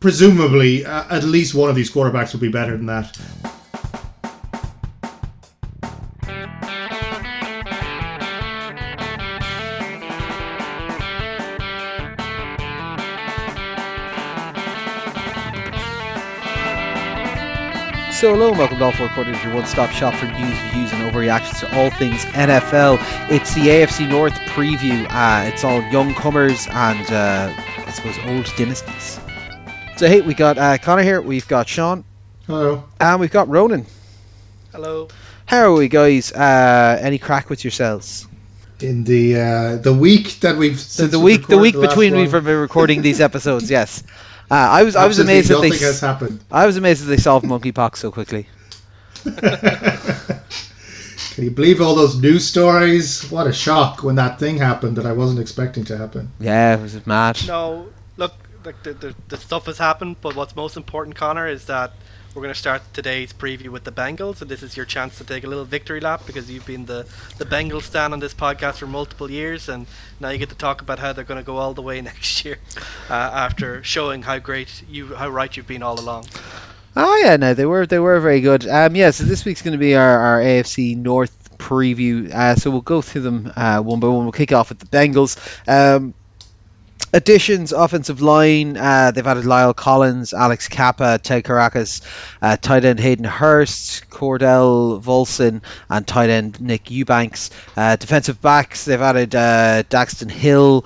presumably uh, at least one of these quarterbacks will be better than that. So hello and welcome to All Four Quarters, your one-stop shop for news, views, and overreactions to all things NFL. It's the AFC North preview. Uh, it's all young comers and uh, I suppose old dynasties. So hey, we got uh, Connor here. We've got Sean. Hello. And we've got Ronan. Hello. How are we, guys? Uh, any crack with yourselves? In the uh, the week that we've the, the week the week the between we've been recording these episodes, yes. Uh, I was I was amazed that they has happened. I was amazed that they solved monkeypox so quickly. Can you believe all those news stories? What a shock when that thing happened that I wasn't expecting to happen. Yeah, it was mad. No, look, like the, the, the stuff has happened, but what's most important, Connor, is that we're going to start today's preview with the Bengals, and this is your chance to take a little victory lap because you've been the, the Bengals stand on this podcast for multiple years, and now you get to talk about how they're going to go all the way next year uh, after showing how great you, how right you've been all along. Oh yeah, no, they were they were very good. Um, yeah, so this week's going to be our, our AFC North preview. Uh, so we'll go through them uh, one by one. We'll kick off with the Bengals. Um, additions offensive line uh, they've added La'el Collins Alex Cappa, Ted Caracas, uh, tight end Hayden Hurst Cordell Volson and tight end Nick Eubanks. Uh, defensive backs they've added uh, Daxton Hill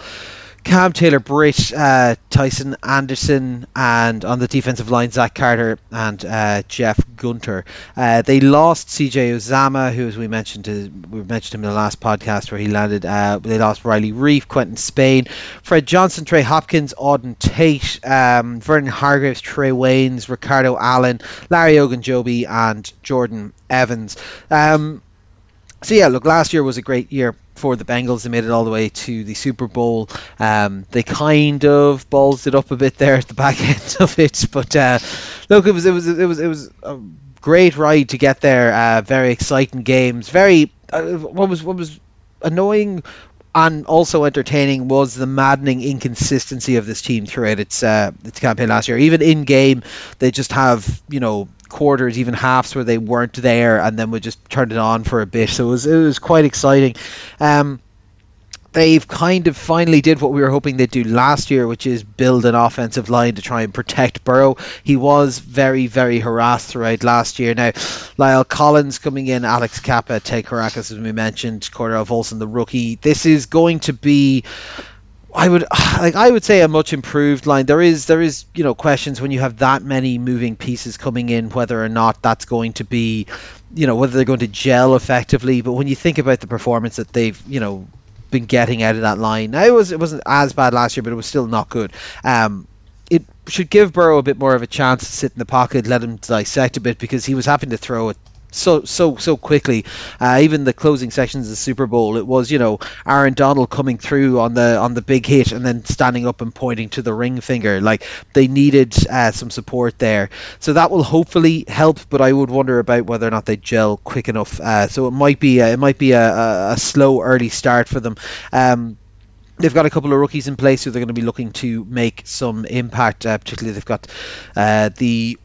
Cam Taylor Britt, uh, Tycen Anderson, and on the defensive line, Zach Carter and uh, Jeff Gunter. Uh, they lost CJ Uzomah, who, as we mentioned, uh, we mentioned him in the last podcast where he landed. Uh, they lost Riley Reiff, Quinton Spain, Fred Johnson, Trey Hopkins, Auden Tate, um, Vernon Hargreaves, Trae Waynes, Ricardo Allen, Larry Ogunjobi, and Jordan Evans. Um, so yeah, look, last year was a great year for the Bengals. They made it all the way to the Super Bowl. Um, they kind of ballsed it up a bit there at the back end of it, but uh, look, it was it was it was it was a great ride to get there. Uh, very exciting games. Very uh, what was what was annoying and also entertaining was the maddening inconsistency of this team throughout its uh, its campaign last year. Even in game, they just have you know quarters, even halves where they weren't there, and then we just turned it on for a bit. So it was it was quite exciting. Um, they've kind of finally did what we were hoping they'd do last year, which is build an offensive line to try and protect Burrow. He was very, very harassed throughout last year. Now, La'el Collins coming in, Alex Cappa, Ted Karakas, as we mentioned, Cordell Volson, the rookie. This is going to be I would like I would say a much improved line. There is there is you know questions when you have that many moving pieces coming in whether or not that's going to be you know whether they're going to gel effectively. But when you think about the performance that they've you know been getting out of that line, now it was it wasn't as bad last year, but it was still not good. Um, it should give Burrow a bit more of a chance to sit in the pocket, let him dissect a bit because he was having to throw it so so so quickly. Uh, even the closing sections of the Super Bowl, it was you know Aaron Donald coming through on the on the big hit and then standing up and pointing to the ring finger. Like they needed uh, some support there, so that will hopefully help. But I would wonder about whether or not they gel quick enough. Uh, so it might be a, it might be a, a, a slow early start for them. Um, They've got a couple of rookies in place who they're going to be looking to make some impact. Uh, particularly, they've got uh, the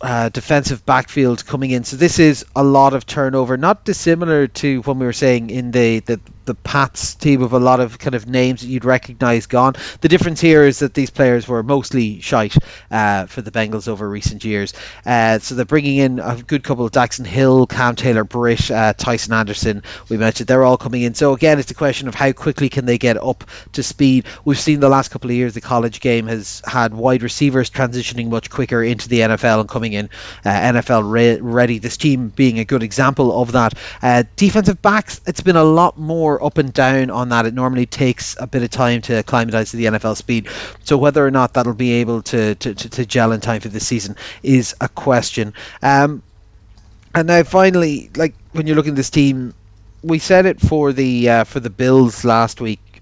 uh, defensive backfield coming in. So this is a lot of turnover, not dissimilar to when we were saying in the, the the Pats team of a lot of kind of names that you'd recognise gone. The difference here is that these players were mostly shite uh, for the Bengals over recent years. Uh, so they're bringing in a good couple of Daxton Hill, Cam Taylor Britt, uh, Tycen Anderson. We mentioned they're all coming in. So again, it's a question of how quickly can they get up to speed. We've seen the last couple of years the college game has had wide receivers transitioning much quicker into the NFL and coming in uh, NFL re- ready. This team being a good example of that. Uh, defensive backs, it's been a lot more more up and down on that. It normally takes a bit of time to acclimatise to the NFL speed. So whether or not that'll be able to, to, to, to gel in time for this season is a question. Um, and now finally, like when you're looking at this team, we said it for the uh, for the Bills last week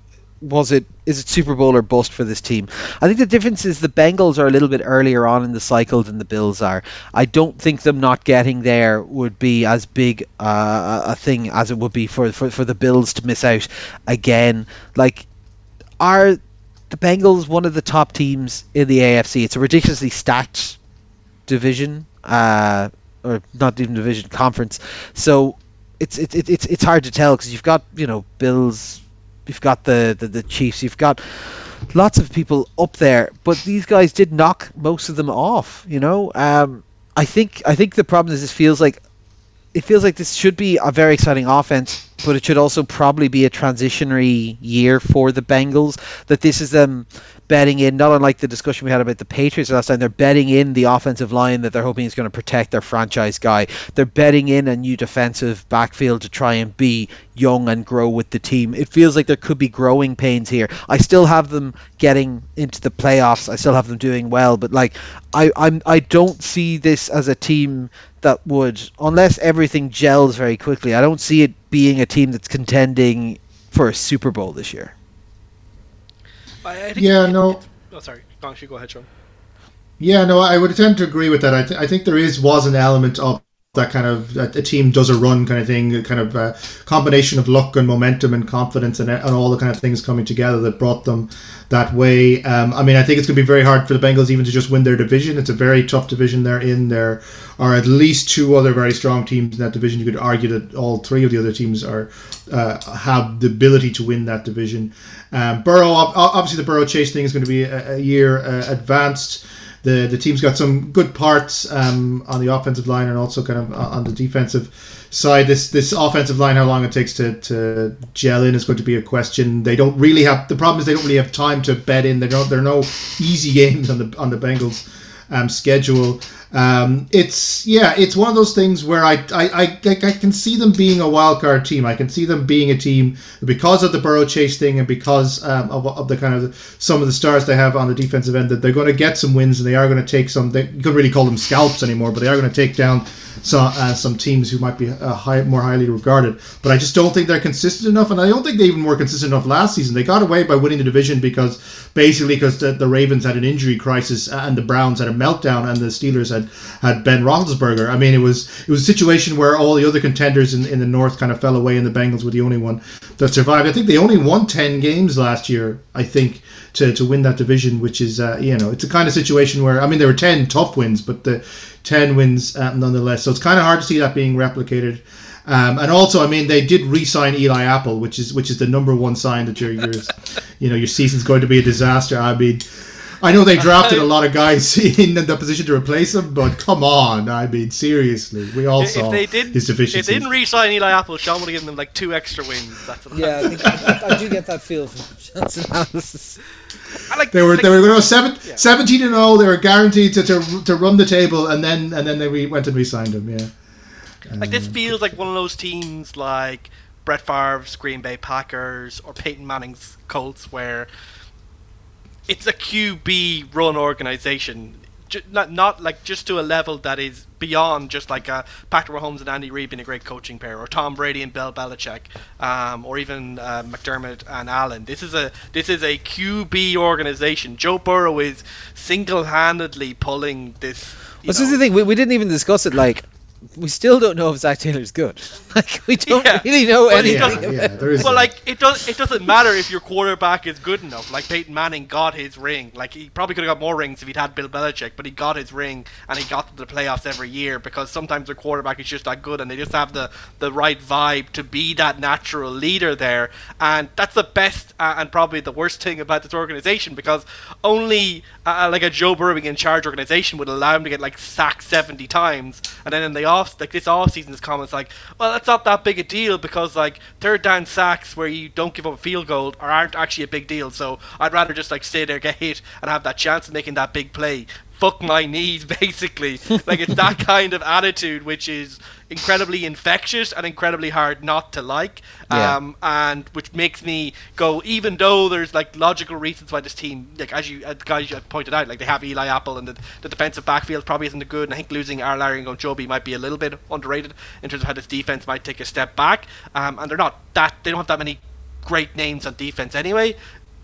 was it is it Super Bowl or bust for this team? I think the difference is the Bengals are a little bit earlier on in the cycle than the Bills are. I don't think them not getting there would be as big uh, a thing as it would be for, for for the Bills to miss out again. Like, are the Bengals one of the top teams in the AFC. It's a ridiculously stacked division, uh, or not even division conference. So it's it's it's it's hard to tell because you've got you know Bills, you've got the, the the Chiefs, you've got lots of people up there, but these guys did knock most of them off. You know, um, I think I think the problem is this feels like it feels like this should be a very exciting offense, but it should also probably be a transitionary year for the Bengals. That this is them betting in, not unlike the discussion we had about the Patriots last time, they're betting in the offensive line that they're hoping is going to protect their franchise guy. They're betting in a new defensive backfield to try and be young and grow with the team. It feels like there could be growing pains here. I still have them getting into the playoffs. I still have them doing well, but like I I'm I don't see this as a team that would unless everything gels very quickly. I don't see it being a team that's contending for a Super Bowl this year. I, I think Yeah, it- no. oh, sorry. Gong, go ahead, Sean. Yeah, no, I would tend to agree with that. I, th- I think there is was an element of that kind of a, team does a run kind of thing, a kind of a combination of luck and momentum and confidence and, and all the kind of things coming together that brought them that way. Um, I mean, I think it's going to be very hard for the Bengals even to just win their division. It's a very tough division they're in. There are at least two other very strong teams in that division. You could argue that all three of the other teams are uh, have the ability to win that division. Um, Burrow, obviously, the Burrow Chase thing is going to be a, a year uh, advanced the the team's got some good parts um, on the offensive line and also kind of on the defensive side. This this offensive line, how long it takes to, to gel in is going to be a question. They don't really have the problem is they don't really have time to bed in. There don't there are no easy games on the on the Bengals um, schedule. Um, it's yeah, it's one of those things where I, I, I, I can see them being a wild card team. I can see them being a team because of the Burrow chase thing and because um, of, of the kind of some of the stars they have on the defensive end that they're going to get some wins and they are going to take some. They, you couldn't really call them scalps anymore, but they are going to take down some uh, some teams who might be uh, high, more highly regarded. But I just don't think they're consistent enough, and I don't think they even were consistent enough last season. They got away by winning the division because basically because the, the Ravens had an injury crisis and the Browns had a meltdown and the Steelers had had Ben Roethlisberger. I mean, it was it was a situation where all the other contenders in, in the North kind of fell away, and the Bengals were the only one that survived. I think they only won ten games last year. I think to, to win that division, which is uh, you know it's a kind of situation where I mean there were ten tough wins, but the ten wins uh, nonetheless. So it's kind of hard to see that being replicated. Um, and also, I mean, they did re-sign Eli Apple, which is which is the number one sign that your your you know your season's going to be a disaster. I mean, I know they drafted a lot of guys in the position to replace him, but come on, I mean, seriously, we all If saw they did, his if they deficiencies. didn't re-sign Eli Apple, Sean would have given them like two extra wins. That's what Yeah, I, think I, I do get that feel from Sean's analysis. I like. They were like, they were going to go seven, Yeah. 17 and 0. They were guaranteed to, to, to run the table, and then and then they re- went and re-signed him. Yeah. Like this uh, feels like one of those teams like Brett Favre's Green Bay Packers or Peyton Manning's Colts, where it's a QB run organization. Not, not like just to a level that is beyond just like uh, Patrick Mahomes and Andy Reid being a great coaching pair, or Tom Brady and Bill Belichick, um, or even uh, McDermott and Allen. This is a this is a QB organization. Joe Burrow is single-handedly pulling this. you This is the thing. We, we didn't even discuss it. Like, we still don't know if Zac Taylor's good. Like, we don't Yeah. really know Well, anything. doesn't- yeah, there is. Well, like it does. It doesn't matter if your quarterback is good enough. Like Peyton Manning got his ring. Like he probably could have got more rings if he'd had Bill Belichick, but he got his ring and he got to the playoffs every year because sometimes their quarterback is just that good and they just have the the right vibe to be that natural leader there. And that's the best uh, and probably the worst thing about this organization because only uh, like a Joe Burrow in charge organization would allow him to get like sacked seventy times, and then in the off like this off season, his comments like, well, that's not that big a deal because like third down sacks where you don't give up a field goal are, aren't actually a big deal. So I'd rather just like stay there, get hit, and have that chance of making that big play. Fuck my knees, basically. like it's that kind of attitude which is incredibly infectious and incredibly hard not to like. Yeah. Um, and which makes me go, even though there's like logical reasons why this team, like as you as guys pointed out, like they have Eli Apple and the, the defensive backfield probably isn't good. And I think losing R. Larry Ogunjobi might be a little bit underrated in terms of how this defense might take a step back. Um, and they're not that they don't have that many great names on defense anyway.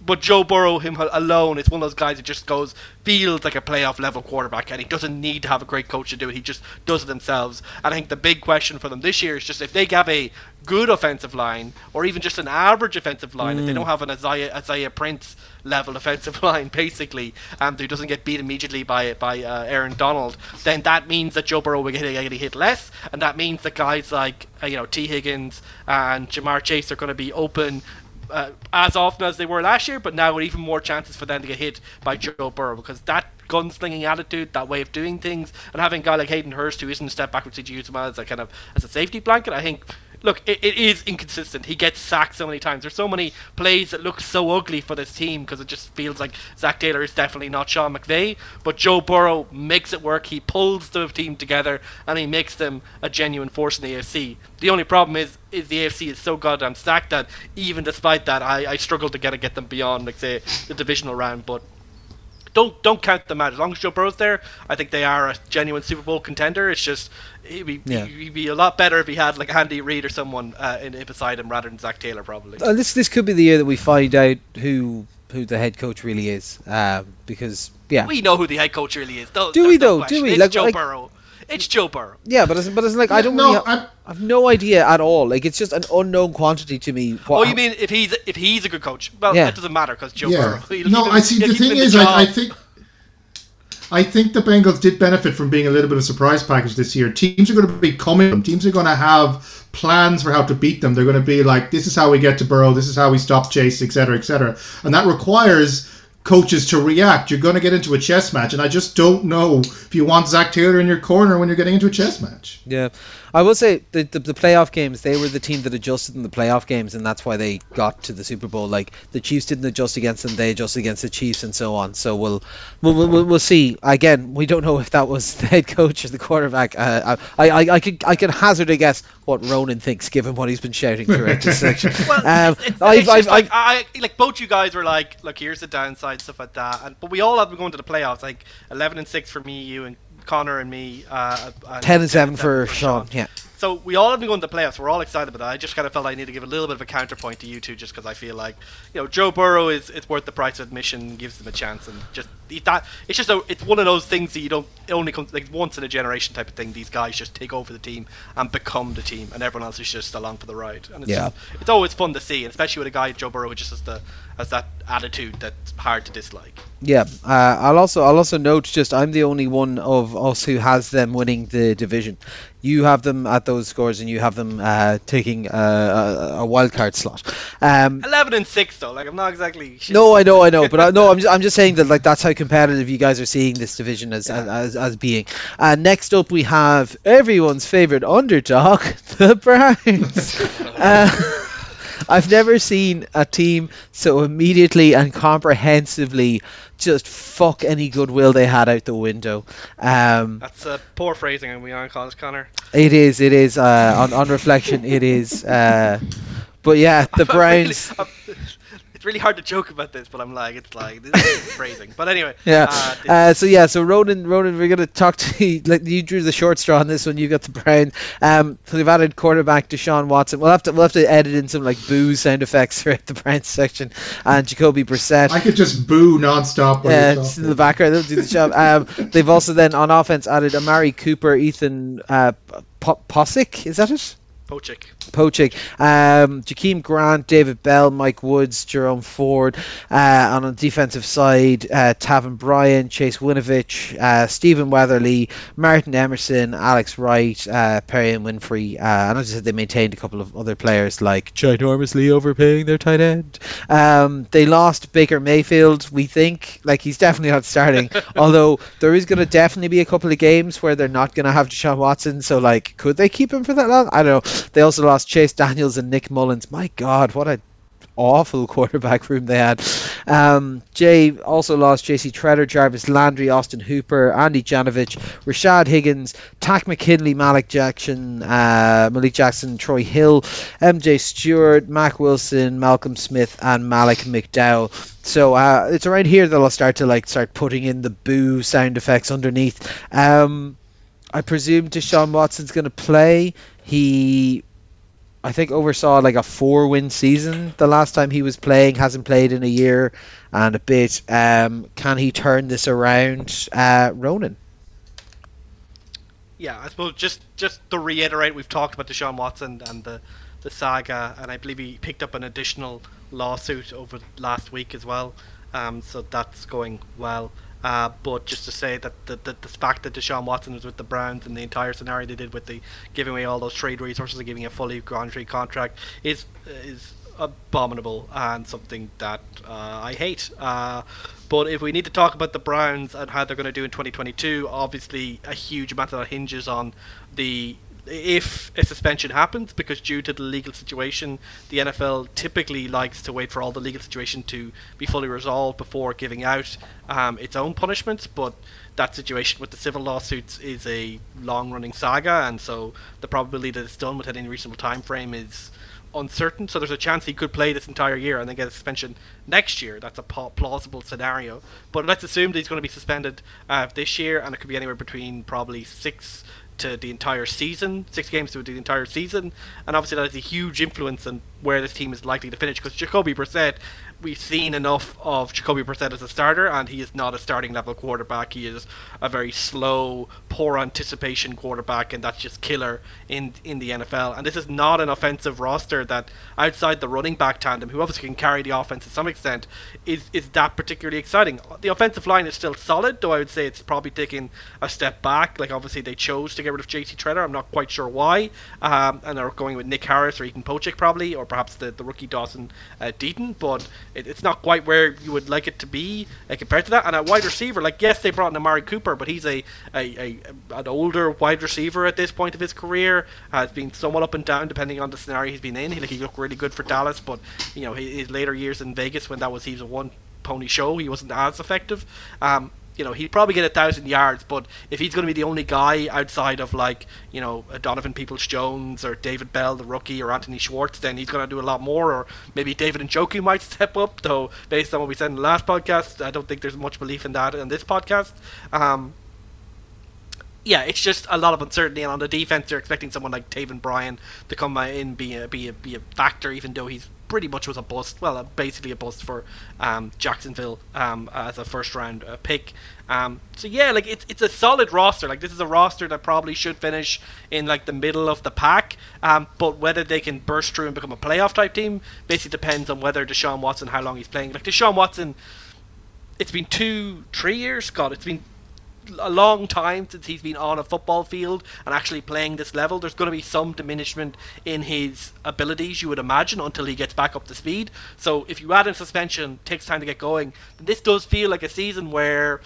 But Joe Burrow him alone is one of those guys that just goes feels like a playoff level quarterback, and he doesn't need to have a great coach to do it. He just does it themselves. And I think the big question for them this year is just if they have a good offensive line or even just an average offensive line, mm. if they mm. don't have an Isaiah Isaiah Prince level offensive line basically, and who doesn't get beat immediately by by uh, Aaron Donald, then that means that Joe Burrow will get, get hit less, and that means that guys like uh, you know Tee Higgins and Ja'Marr Chase are going to be open uh, as often as they were last year, but now with even more chances for them to get hit by Joe Burrow because that gunslinging attitude, that way of doing things, and having a guy like Hayden Hurst who isn't a step backwards CG Uzomah as a kind of as a safety blanket, I think look, it, it is inconsistent. He gets sacked so many times. There's so many plays that look so ugly for this team because it just feels like Zac Taylor is definitely not Sean McVay. But Joe Burrow makes it work. He pulls the team together and he makes them a genuine force in the AFC. The only problem is is the AFC is so goddamn stacked that even despite that, I, I struggle to get to get them beyond like say the divisional round. But don't don't count them out. As long as Joe Burrow's there, I think they are a genuine Super Bowl contender. It's just he'd be, yeah. he'd be a lot better if he had like Andy Reid or someone uh, in, beside him rather than Zac Taylor probably. Uh, this this could be the year that we find out who who the head coach really is, uh, because yeah, we know who the head coach really is. Do we though? No do we? It's like, Joe like, Burrow. It's Joe Burrow. Yeah, but it's, but it's like yeah, I don't no, really have, I have no idea at all. Like it's just an unknown quantity to me. What, oh, you mean if he's if he's a good coach? Well, yeah. it doesn't matter because Joe yeah. Burrow. He, no, I see. The thing is, I, I think I think the Bengals did benefit from being a little bit of a surprise package this year. Teams are going to be coming. Teams are going to have plans for how to beat them. They're going to be like, this is how we get to Burrow. This is how we stop Chase, etc., etc. And that requires coaches to react. You're going to get into a chess match, and I just don't know if you want Zac Taylor in your corner when you're getting into a chess match. Yeah, I will say the, the, the playoff games they were the team that adjusted in the playoff games, and that's why they got to the Super Bowl. Like the Chiefs didn't adjust against them, they adjusted against the Chiefs, and so on. So we'll we'll, we'll, we'll see. Again, we don't know if that was the head coach or the quarterback. Uh, I, I I could I could hazard a guess what Ronan thinks, given what he's been shouting throughout this section. well, um, it's, it's, I've, I've, like I like both you guys were like, look, here's the downside, stuff like that. And, but we all have been going to the playoffs, like eleven and six for me, you and Connor and me. Uh, and 10 and 7, 7 for, for Sean. Sean. Yeah. So we all have been going to the playoffs. We're all excited about that. I just kind of felt I need to give a little bit of a counterpoint to you two, just because I feel like, you know, Joe Burrow is it's worth the price of admission, gives them a chance, and just that it's just a, it's one of those things that you don't it only comes like once in a generation type of thing. These guys just take over the team and become the team, and everyone else is just along for the ride. And it's yeah. Just, it's always fun to see, and especially with a guy Joe Burrow who just has the has that attitude that's hard to dislike. Yeah, uh, I'll also I'll also note just I'm the only one of us who has them winning the division. You have them at those scores, and you have them uh, taking uh, a, a wild card slot. Um, Eleven and six, though. Like I'm not exactly. No, I know, I know, but I, no, I'm just, I'm just saying that like that's how competitive you guys are seeing this division as yeah. as, as, as, being. Uh, next up, we have everyone's favorite underdog, the Browns. I've never seen a team so immediately and comprehensively just fuck any goodwill they had out the window. Um, That's a poor phrasing, and we aren't calling Connor. It is. It is. Uh, on on reflection, it is. Uh, but yeah, the Browns. Really, really hard to joke about this, but I'm like, it's like this is phrasing. But anyway. Yeah. Uh, uh, so yeah, so Ronan, Ronan, we're gonna talk to you. Like you drew the short straw on this one. You got the Brown. Um, so we've added quarterback Deshaun Watson. We'll have to we'll have to edit in some like boo sound effects throughout the Brown section. And Jacoby Brissett. I could just boo nonstop. Yeah, just in the background. They'll do the job. Um, they've also then on offense added Amari Cooper, Ethan uh, Pocic. Is that it? Pocic. Pocic. Um, Jakeem Grant, David Bell, Mike Woods, Jerome Ford. Uh, on the defensive side, uh, Taven Bryan, Chase Winovich, uh, Stephen Weatherly, Martin Emerson, Alex Wright, uh, and Winfrey. Uh, and as I said, they maintained a couple of other players like ginormously overpaying their tight end. Um, they lost Baker Mayfield, we think. Like, he's definitely not starting. although, there is going to definitely be a couple of games where they're not going to have Deshaun Watson. So, like, could they keep him for that long? I don't know. They also lost Chase Daniels and Nick Mullens. My God, what a awful quarterback room they had. Um, Jay also lost J.C. Tretter, Jarvis Landry, Austin Hooper, Andy Janovich, Rashad Higgins, Takk McKinley, Malik Jackson, uh, Malik Jackson, Troy Hill, M.J. Stewart, Mack Wilson, Malcolm Smith, and Malik McDowell. So uh, it's around here that I'll start to like start putting in the boo sound effects underneath. Um, I presume Deshaun Watson's going to play. He I think oversaw like a four win season the last time he was playing. Hasn't played in a year and a bit. Um, can he turn this around, uh, Ronan? Yeah, I suppose just just to reiterate, we've talked about Deshaun Watson and the the saga, and I believe he picked up an additional lawsuit over last week as well. Um, so that's going well. Uh, but just to say that the, the, the fact that Deshaun Watson was with the Browns and the entire scenario they did with the giving away all those trade resources and giving a fully guaranteed contract is is abominable and something that uh, I hate. Uh, but if we need to talk about the Browns and how they're going to do in 2022, obviously a huge amount of that hinges on the if a suspension happens, because due to the legal situation, the NFL typically likes to wait for all the legal situation to be fully resolved before giving out um, its own punishments. But that situation with the civil lawsuits is a long-running saga, and so the probability that it's done within any reasonable time frame is uncertain. So there's a chance he could play this entire year and then get a suspension next year. That's a plausible scenario. But let's assume that he's going to be suspended uh, this year, and it could be anywhere between probably six to the entire season, six games to the entire season, and obviously that has a huge influence on where this team is likely to finish. Because Jacoby Brissett we've seen enough of Jacoby Brissett as a starter, and he is not a starting level quarterback. He is a very slow, poor anticipation quarterback, and that's just killer in in the NFL. And this is not an offensive roster that, outside the running back tandem, who obviously can carry the offense to some extent, is is that particularly exciting. The offensive line is still solid, though I would say it's probably taking a step back. Like obviously they chose to get rid of J.C. Tretter. I'm not quite sure why, um, and they're going with Nick Harris or Ethan Pocic probably, or perhaps the the rookie Dawson uh, Deaton, but it, it's not quite where you would like it to be uh, compared to that. And a wide receiver, like yes, they brought in Amari Cooper, but he's a, a, a an older wide receiver at this point of his career. Has been somewhat up and down depending on the scenario he's been in. He like he looked really good for Dallas, but you know his, his later years in Vegas when that was he was a one pony show, he wasn't as effective. Um, you know, he'd probably get a thousand yards, but if he's going to be the only guy outside of like, you know, Donovan Peoples Jones or David Bell, the rookie, or Anthony Schwartz, then he's going to do a lot more. Or maybe David Njoku might step up, though, based on what we said in the last podcast, I don't think there's much belief in that in this podcast. Um, yeah, it's just a lot of uncertainty. And on the defense, they're expecting someone like Taven Bryan to come in, be a, be a, be a factor, even though he's pretty much was a bust. Well, uh, basically a bust for um, Jacksonville um, as a first round uh, pick. Um, so yeah, like it's it's a solid roster. Like this is a roster that probably should finish in like the middle of the pack. Um, but whether they can burst through and become a playoff type team basically depends on whether Deshaun Watson how long he's playing. Like Deshaun Watson, it's been two, three years. God, it's been a long time since he's been on a football field and actually playing this level. There's going to be some diminishment in his abilities, you would imagine, until he gets back up to speed. So if you add in suspension, takes time to get going. This does feel like a season where,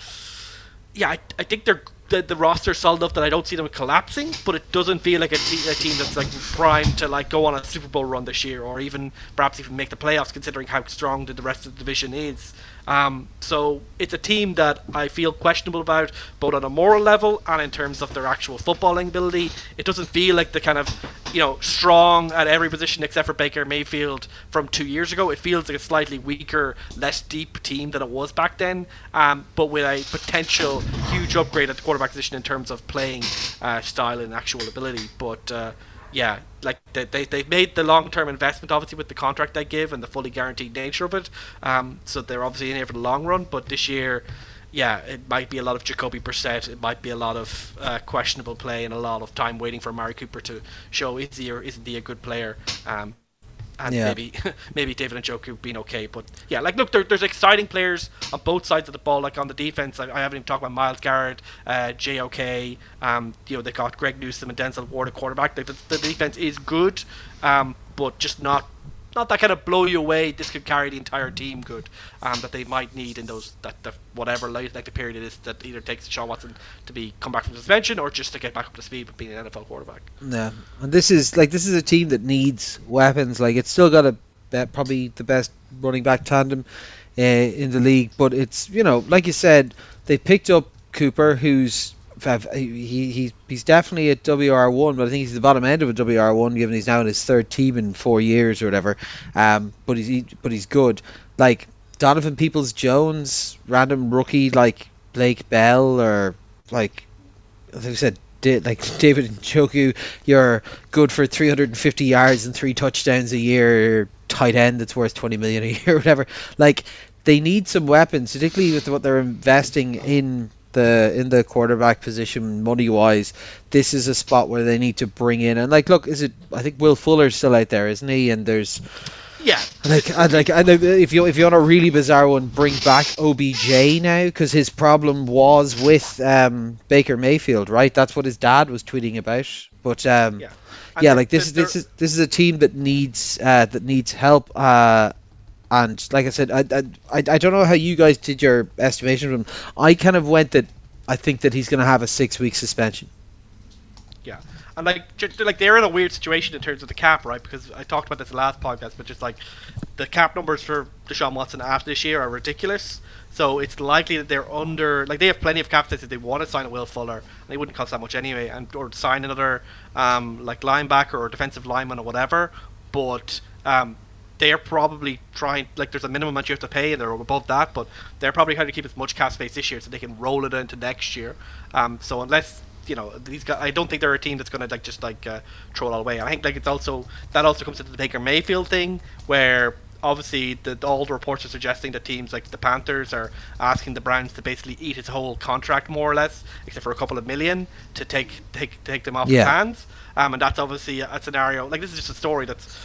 yeah, I, I think they're the, the roster's solid enough that I don't see them collapsing, but it doesn't feel like a, te- a team that's like primed to like go on a Super Bowl run this year, or even perhaps even make the playoffs, considering how strong the, the rest of the division is. Um, so it's a team that I feel questionable about, both on a moral level and in terms of their actual footballing ability. It doesn't feel like the kind of, you know, strong at every position except for Baker Mayfield from two years ago. It feels like a slightly weaker, less deep team than it was back then, um, but with a potential huge upgrade at the quarterback position in terms of playing uh, style and actual ability. But uh, yeah, like they, they they've made the long term investment obviously with the contract they give and the fully guaranteed nature of it. Um, so they're obviously in here for the long run. But this year, yeah, it might be a lot of Jacoby Brissett. It might be a lot of uh, questionable play and a lot of time waiting for Mari Cooper to show is he or isn't he a good player. Um, and yeah. maybe maybe David Njoku being okay. But yeah, like look, there, there's exciting players on both sides of the ball. Like on the defense, I, I haven't even talked about Myles Garrett, uh, JOK. Um, you know they got Greg Newsome and Denzel Ward at quarterback. The, the, the defense is good, um, but just not not that kind of blow you away. This could carry the entire team good, um, that they might need in those that, that whatever late like the period it is that either takes Sean Watson to be come back from suspension or just to get back up to speed with being an NFL quarterback. Yeah, and this is like this is a team that needs weapons. Like it's still got a probably the best running back tandem uh, in the league, but it's you know like you said they picked up Cooper, who's he, he he's definitely at WR1, but I think he's the bottom end of a WR1, given he's now in his third team in four years or whatever. Um, but he's he, but he's good. Like Donovan Peoples Jones, random rookie like Blake Bell or like as I said, like David Njoku, you're good for 350 yards and three touchdowns a year, tight end that's worth 20 million a year, whatever. Like they need some weapons, particularly with what they're investing in the in the quarterback position money wise. This is a spot where they need to bring in and like look, is it? I think Will Fuller's still out there, isn't he? And there's yeah. Like, and like, and if you if you want a really bizarre one, bring back OBJ now because his problem was with um, Baker Mayfield, right? That's what his dad was tweeting about. But um, yeah, yeah like this is this is this is a team that needs uh, that needs help. Uh, and like I said, I, I I don't know how you guys did your estimation of him. I kind of went that I think that he's going to have a six week suspension. Yeah, and like like they're in a weird situation in terms of the cap, right? Because I talked about this last podcast, but just like the cap numbers for Deshaun Watson after this year are ridiculous. So it's likely that they're under like they have plenty of cap space if they want to sign a Will Fuller, and they wouldn't cost that much anyway, and or sign another um, like linebacker or defensive lineman or whatever. But um, they're probably trying like there's a minimum amount you have to pay and they're above that, but they're probably trying to keep as much cap space this year so they can roll it into next year. Um, so unless you know these guys, I don't think they're a team that's going to like just like uh, throw it all away. I think like it's also that also comes into the Baker Mayfield thing where obviously the, all the reports are suggesting that teams like the Panthers are asking the Browns to basically eat his whole contract more or less, except for a couple of million to take take take them off yeah. his hands. Um, and that's obviously a, a scenario like this is just a story that's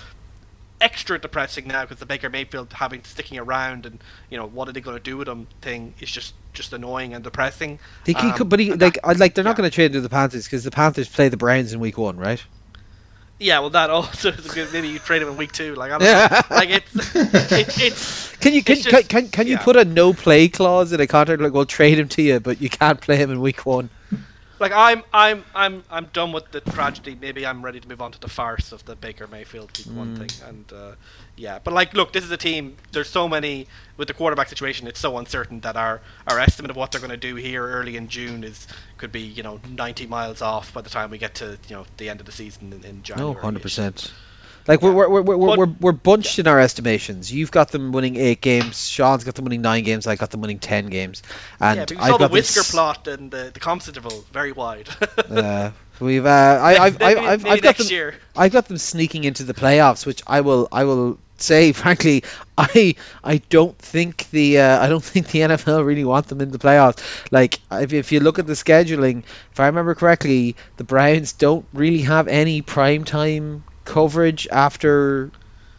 extra depressing now because the Baker Mayfield having sticking around and you know what are they going to do with him thing is just just annoying and depressing. He, um, could, but he like that, like they're yeah. not going to trade to the Panthers because the Panthers play the Browns in week one, right? Yeah, well, that also is a good. Maybe you trade him in week two. Like I don't yeah. know. Like it's it, it's. Can you can, just, can, can, can you yeah. put a no play clause in a contract like we'll trade him to you, but you can't play him in week one? Like I'm I'm I'm I'm done with the tragedy. Maybe I'm ready to move on to the farce of the Baker Mayfield week mm. one thing. And uh, yeah, but like, look, this is a team. There's so many with the quarterback situation. It's so uncertain that our our estimate of what they're going to do here early in June is could be you know 90 miles off by the time we get to you know the end of the season in, in January. No, hundred percent. Like we're we're, we're, we're, we're, we're bunched yeah. in our estimations. You've got them winning eight games. Sean's got them winning nine games. I got them winning ten games. And yeah, I saw the whisker s- plot and the the comps interval very wide. uh, we've uh, I, I've, I've, I've, I've got them. Year. I've got them sneaking into the playoffs, which I will I will say frankly I I don't think the uh, I don't think the NFL really want them in the playoffs. Like if, if you look at the scheduling, if I remember correctly, the Browns don't really have any prime time coverage after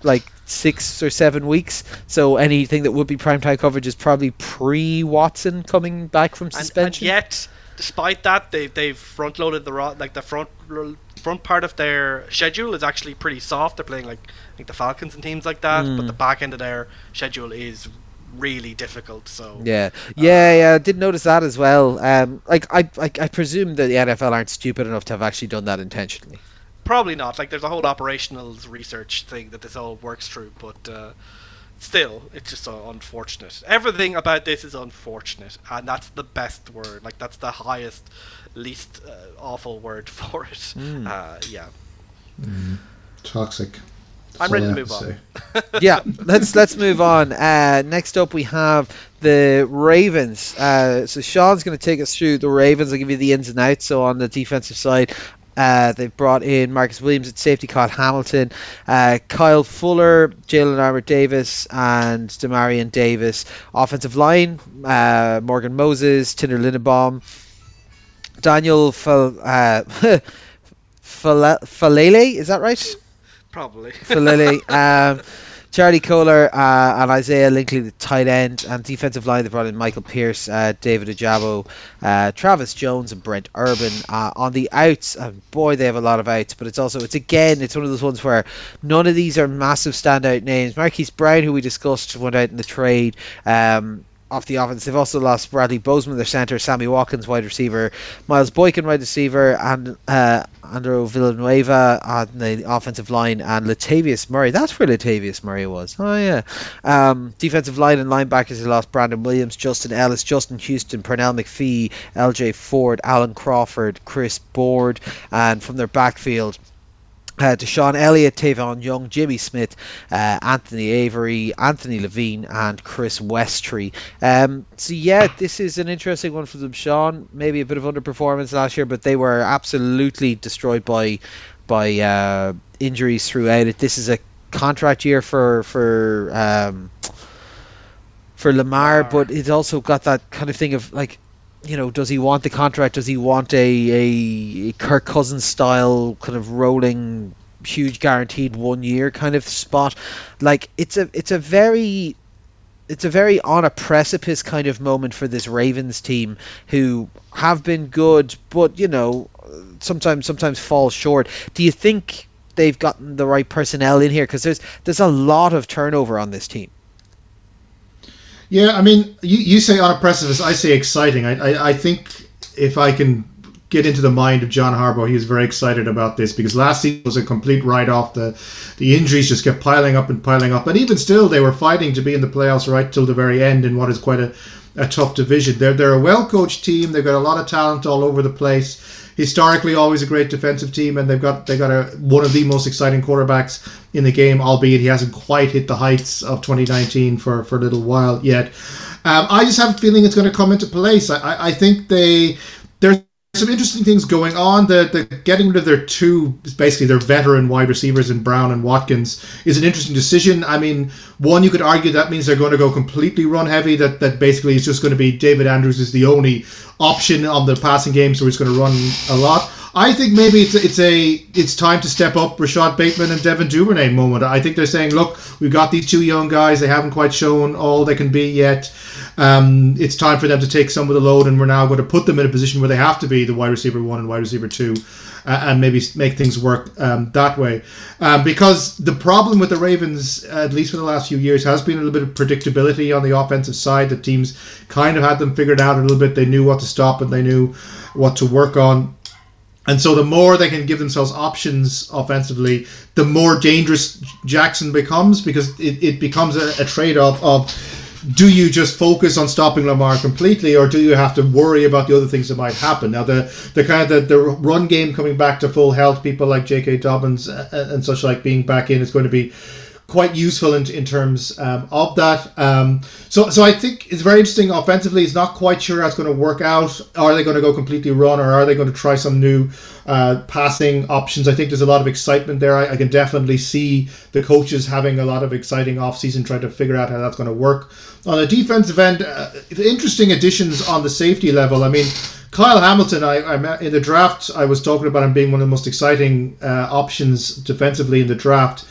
like six or seven weeks. So anything that would be primetime coverage is probably pre Watson coming back from suspension. And, and yet, despite that, they they've front loaded the like the front front part of their schedule is actually pretty soft. They're playing like I think the Falcons and teams like that, mm. but the back end of their schedule is really difficult. So yeah, yeah, uh, yeah. I did notice that as well. Um, like I, I, I presume that the NFL aren't stupid enough to have actually done that intentionally probably not. Like, there's a whole operational research thing that this all works through, but uh, still, it's just uh, unfortunate. Everything about this is unfortunate, and that's the best word. Like, that's the highest, least uh, awful word for it. Mm. yeah. Mm. Toxic. That's I'm ready to move on. yeah, let's let's move on. Uh, next up, we have the Ravens. Uh, so Sean's going to take us through the Ravens. I'll give you the ins and outs. So on the defensive side, uh, they've brought in Marcus Williams at safety, Kyle Hamilton, uh, Kyle Fuller, Jalyn Armour Davis, and Demarion Davis. Offensive line, uh, Morgan Moses, Tinder Linderbaum, Daniel Fal- uh, Faalele, is that right? Probably. Faalele. Um, Charlie Kolar uh, and Isaiah Likely, the tight end, and defensive line. They brought in Michael Pierce, uh, David Ojabo, uh, Travis Jones, and Brent Urban uh, on the outs. And boy, they have a lot of outs. But it's also it's again it's one of those ones where none of these are massive standout names. Marquise Brown, who we discussed, went out in the trade. Um, off the offense. They've also lost Bradley Bozeman, their centre, Sammy Watkins, wide receiver, Miles Boykin, wide receiver, and uh, Andrew Villanueva on the offensive line, and Latavius Murray. That's where Latavius Murray was. Oh, yeah. Um, defensive line and linebackers, they lost Brandon Williams, Justin Ellis, Justin Houston, Pernell McPhee, LJ Fort, Alan Crawford, Chris Board, and from their backfield, uh, DeShon Elliott, Tavon Young, Jimmy Smith, uh, Anthony Avery, Anthony Levine, and Chris Westry. Um, so yeah, this is an interesting one for them. Sean, maybe a bit of underperformance last year, but they were absolutely destroyed by by uh, injuries throughout it. This is a contract year for for um, for Lamar, Lamar, but it's also got that kind of thing of like you know, does he want the contract? Does he want a, a, Kirk Cousins style kind of rolling huge guaranteed one year kind of spot? Like it's a it's a very it's a very on a precipice kind of moment for this Ravens team who have been good, but you know, sometimes sometimes fall short. Do you think they've gotten the right personnel in here? Because there's there's a lot of turnover on this team. Yeah, I mean, you, you say on a precipice, I say exciting. I, I, I think if I can get into the mind of John Harbaugh, he was very excited about this because last season was a complete write off. The the injuries just kept piling up and piling up, and even still, they were fighting to be in the playoffs right till the very end in what is quite a, a tough division. They're they're a well coached team. They've got a lot of talent all over the place historically always a great defensive team, and they've got they got a one of the most exciting quarterbacks in the game, albeit he hasn't quite hit the heights of 2019 for for a little while yet. Um, I just have a feeling it's going to come into place. I, I think they there's some interesting things going on. The, the getting rid of their two, basically their veteran wide receivers in Brown and Watkins, is an interesting decision. I mean, one you could argue that means they're going to go completely run heavy. That that basically is just going to be David Andrews is the only option on the passing game, so he's going to run a lot. I think maybe it's a, it's a it's time to step up Rashod Bateman and Devin Duvernay moment. I think they're saying, look, we've got these two young guys. They haven't quite shown all they can be yet. Um, it's time for them to take some of the load, and we're now going to put them in a position where they have to be the wide receiver one and wide receiver two, uh, and maybe make things work um, that way. Um, because the problem with the Ravens, at least for the last few years, has been a little bit of predictability on the offensive side. The teams kind of had them figured out a little bit. They knew what to stop and they knew what to work on. And so the more they can give themselves options offensively, the more dangerous Jackson becomes because it, it becomes a, a trade off of do you just focus on stopping Lamar completely, or do you have to worry about the other things that might happen? Now, the the kind of the, the run game coming back to full health, people like J.K. Dobbins uh, uh, and such like being back in is going to be quite useful in, in terms um, of that. Um, so, so I think it's very interesting. Offensively, it's not quite sure how it's going to work out. Are they going to go completely run, or are they going to try some new uh, passing options? I think there's a lot of excitement there. I, I, can definitely see the coaches having a lot of exciting off season, trying to figure out how that's going to work. On the defensive end, uh, interesting additions on the safety level. I mean. Kyle Hamilton, I, I in the draft, I was talking about him being one of the most exciting uh, options defensively in the draft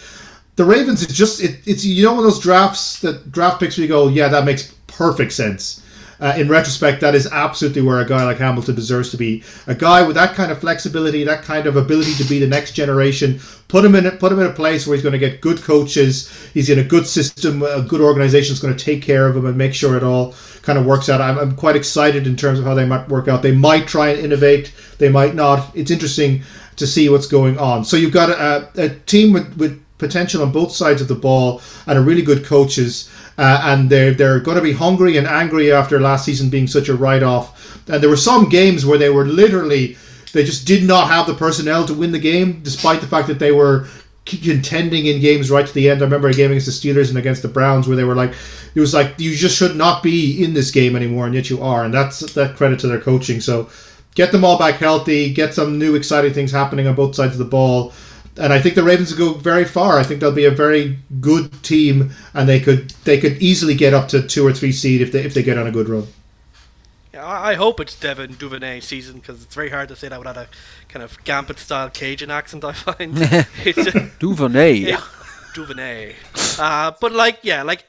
the Ravens is just it, it's you know one of those drafts that draft picks where you go, yeah, that makes perfect sense. Uh, in retrospect, that is absolutely where a guy like Hamilton deserves to be. A guy with that kind of flexibility, that kind of ability to be the next generation. Put him in, a, put him in a place where he's going to get good coaches. He's in a good system. A good organization is going to take care of him and make sure it all kind of works out. I'm, I'm quite excited in terms of how they might work out. They might try and innovate. They might not. It's interesting to see what's going on. So you've got a, a team with, with potential on both sides of the ball and are really good coaches. Uh, and they're they're going to be hungry and angry after last season being such a write off. And there were some games where they were literally they just did not have the personnel to win the game, despite the fact that they were contending in games right to the end. I remember a game against the Steelers and against the Browns where they were like, it was like you just should not be in this game anymore, and yet you are, and that's that credit to their coaching. So get them all back healthy, get some new exciting things happening on both sides of the ball and I think the Ravens will go very far. I think they'll be a very good team, and they could they could easily get up to two or three seed if they if they get on a good run. Yeah, I hope it's Devin Duvernay season because it's very hard to say that without a kind of Gambit style Cajun accent. I find Duvernay. Duvernay. Uh, but like yeah, like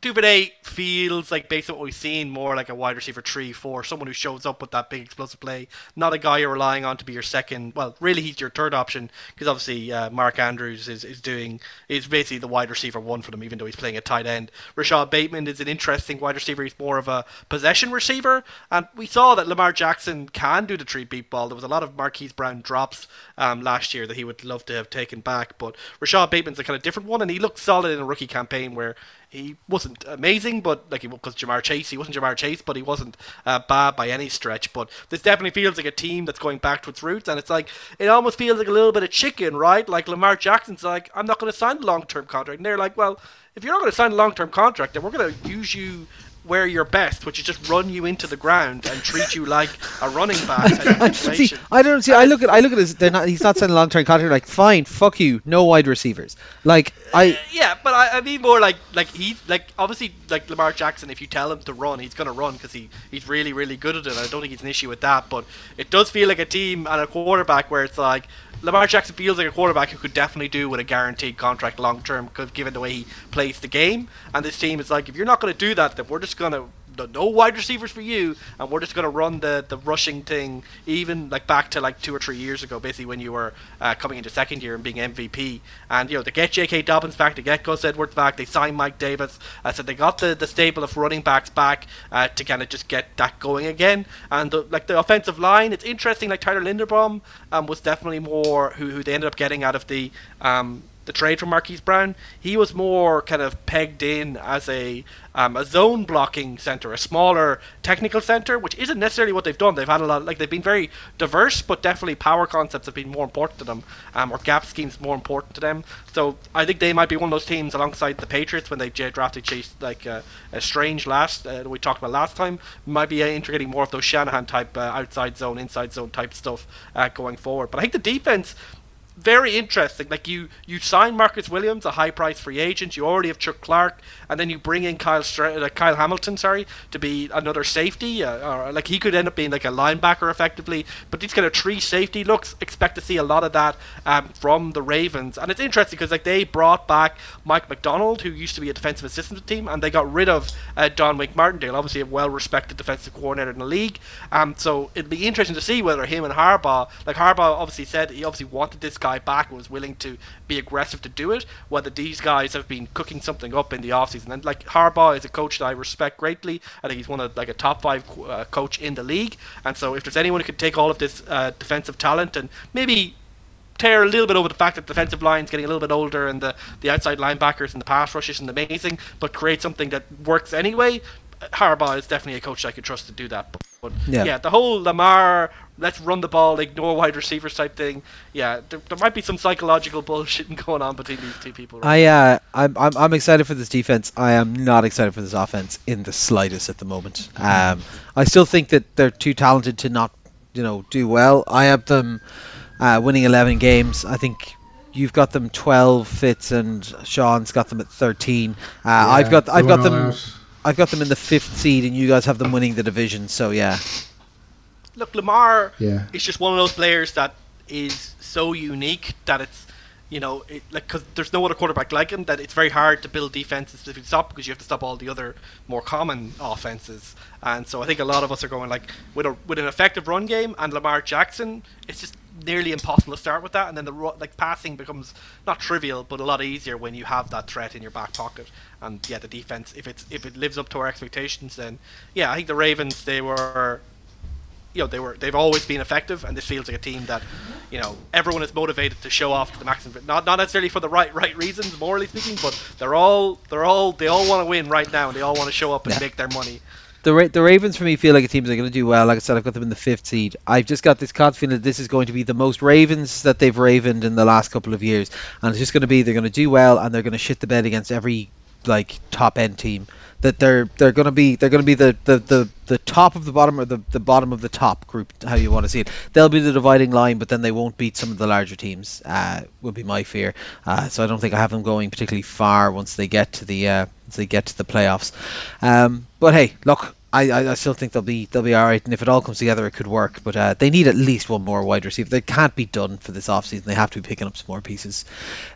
Duvernay feels like based on what we've seen more like a wide receiver three four someone who shows up with that big explosive play not a guy you're relying on to be your second well really he's your third option because obviously uh, Mark Andrews is, is doing is basically the wide receiver one for them even though he's playing a tight end. Rashod Bateman is an interesting wide receiver. He's more of a possession receiver. And we saw that Lamar Jackson can do the three beat ball. There was a lot of Marquise Brown drops um, last year that he would love to have taken back. But Rashod Bateman's a kind of different one and he looked solid in a rookie campaign where he wasn't amazing, but like because Ja'Marr Chase, he wasn't Ja'Marr Chase, but he wasn't uh, bad by any stretch. But this definitely feels like a team that's going back to its roots, and it's like it almost feels like a little bit of chicken, right? Like Lamar Jackson's like, I'm not going to sign a long term contract, and they're like, well, if you're not going to sign a long term contract, then we're going to use you where you're best, which is just run you into the ground and treat you like a running back type see, I don't see. I look at I look at this. They're not. He's not signing a long term contract. Like, fine, fuck you. No wide receivers. Like I. Yeah, but I, I mean more like like he like obviously like Lamar Jackson. If you tell him to run, he's gonna run because he he's really really good at it. I don't think he's an issue with that. But it does feel like a team and a quarterback where it's like Lamar Jackson feels like a quarterback who could definitely do with a guaranteed contract long term, given the way he plays the game. And this team is like, if you're not to do that, then we're just to no wide receivers for you, and we're just going to run the, the rushing thing, even like back to like two or three years ago, basically when you were uh, coming into second year and being MVP. And you know, to get J.K. Dobbins back, to get Gus Edwards back, they signed Mike Davis. Uh, so they got the, the stable of running backs back uh, to kind of just get that going again. And the, like the offensive line, it's interesting. Like Tyler Linderbaum um, was definitely more who, who they ended up getting out of the um, the trade for Marquise Brown, he was more kind of pegged in as a um, a zone blocking center, a smaller technical center, which isn't necessarily what they've done. They've had a lot, like they've been very diverse, but definitely power concepts have been more important to them, um, or gap schemes more important to them. So I think they might be one of those teams alongside the Patriots when they drafted Chase like uh, a strange last uh, we talked about last time. Might be uh, integrating more of those Shanahan type uh, outside zone, inside zone type stuff uh, going forward. But I think the defense very interesting. Like you, you sign Marcus Williams, a high price free agent. You already have Chuck Clark, and then you bring in Kyle Stra- uh, Kyle Hamilton, sorry, to be another safety. Uh, or like he could end up being like a linebacker effectively. But these kind of tree safety looks, expect to see a lot of that um, from the Ravens. And it's interesting because like they brought back Mike Macdonald, who used to be a defensive assistant team, and they got rid of uh, Don Wink Martindale, obviously a well-respected defensive coordinator in the league. Um, so it'd be interesting to see whether him and Harbaugh, like Harbaugh, obviously said he obviously wanted this guy back and was willing to be aggressive to do it, whether these guys have been cooking something up in the offseason. And like Harbaugh is a coach that I respect greatly. I think he's one of like a top five uh, coach in the league. And so if there's anyone who could take all of this uh, defensive talent and maybe tear a little bit over the fact that the defensive line's getting a little bit older and the, the outside linebackers and the pass rush isn't amazing, but create something that works anyway. Harbaugh is definitely a coach I could trust to do that. But, but yeah. yeah. the whole Lamar let's run the ball, ignore wide receivers type thing. Yeah, there, there might be some psychological bullshit going on between these two people. Right? I uh, I'm, I'm I'm excited for this defense. I am not excited for this offense in the slightest at the moment. Um, I still think that they're too talented to not, you know, do well. I have them uh, winning 11 games. I think you've got them 12 fits and Sean's got them at 13. Uh, yeah, I've got I've got them. Out. I've got them in the fifth seed, and you guys have them winning the division. So yeah look, Lamar yeah. is just one of those players that is so unique that it's you know, it, like because there's no other quarterback like him that it's very hard to build defenses to stop because you have to stop all the other more common offenses. And so I think a lot of us are going like with a with an effective run game and Lamar Jackson, it's just nearly impossible to start with that. And then the like passing becomes not trivial but a lot easier when you have that threat in your back pocket. And yeah, the defense if it's if it lives up to our expectations, then yeah, I think the Ravens they were you know they were they've always been effective, and this feels like a team that you know everyone is motivated to show off to the maximum. Not not necessarily for the right right reasons, morally speaking, but they're all they're all they all want to win right now, and they all want to show up and yeah. make their money. The, Ra- the Ravens for me feel like a team that are going to do well. Like I said, I've got them in the fifth seed. I've just got this card feeling that this is going to be the most Ravens that they've ravened in the last couple of years, and it's just going to be they're going to do well and they're going to shit the bed against every like top end team that they're they're going to be they're going to be the, the, the, the top of the bottom or the, the bottom of the top group how you want to see it they'll be the dividing line but then they won't beat some of the larger teams uh, would be my fear uh, so I don't think I have them going particularly far once they get to the uh, they get to the playoffs um, but hey look I, I, still think they'll be they'll be all right, and if it all comes together, it could work. But uh, they need at least one more wide receiver. They can't be done for this offseason. They have to be picking up some more pieces.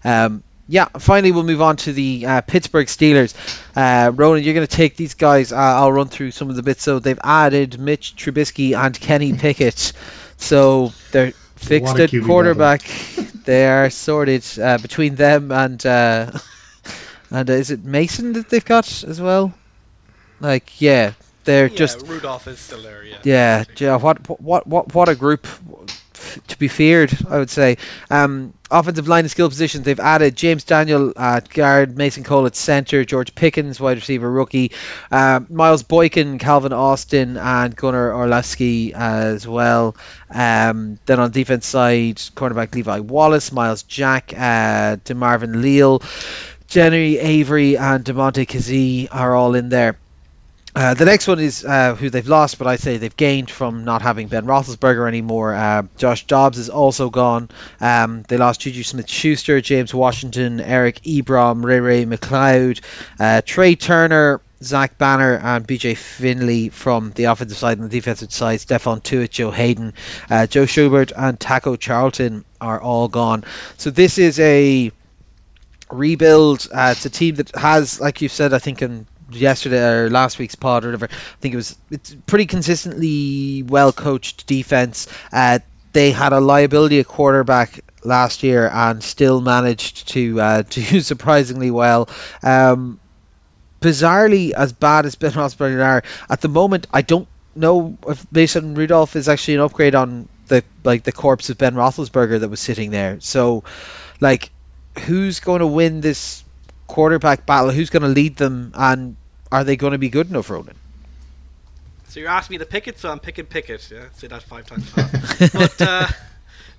Um, yeah, finally we'll move on to the uh, Pittsburgh Steelers. Uh, Ronan, you're going to take these guys. Uh, I'll run through some of the bits. So they've added Mitch Trubisky and Kenny Pickett. So they're fixed at quarterback. they are sorted uh, between them and uh, and uh, is it Mason that they've got as well? Like yeah, they're yeah, just Rudolph is still there. Yeah. Yeah. Yeah. What what what what a group to be feared. I would say. Um, offensive line and skill positions, they've added James Daniel at guard, Mason Cole at centre, George Pickens, wide receiver rookie, uh, Miles Boykin, Calvin Austin, and Gunner Olszewski as well. Um, then on defense side, cornerback Levi Wallace, Myles Jack, uh, DeMarvin Leal, Jenny Avery, and Damontae Kazee are all in there. Uh, the next one is uh, who they've lost, but I say they've gained from not having Ben Roethlisberger anymore. Uh, Josh Dobbs is also gone. Um, they lost Juju Smith-Schuster, James Washington, Eric Ebron, Ray Ray McCloud, uh, Trai Turner, Zach Banner, and BJ Finley from the offensive side and the defensive side. Stephon Tuitt, Joe Haden, uh, Joe Schobert, and Taco Charlton are all gone. So this is a rebuild. It's a team that has, like you said, I think in yesterday or last week's pod or whatever. I think it was it's pretty consistently well coached defense. Uh, they had a liability at quarterback last year and still managed to uh, do surprisingly well. Um, bizarrely, as bad as Ben Roethlisberger are at the moment, I don't know if Mason Rudolph is actually an upgrade on the like the corpse of Ben Roethlisberger that was sitting there. So, like, who's going to win this quarterback battle? Who's going to lead them, and are they going to be good enough, Ronan? So you're asking me to pick it, so I'm picking Pickett. Yeah, say that five times fast. but uh,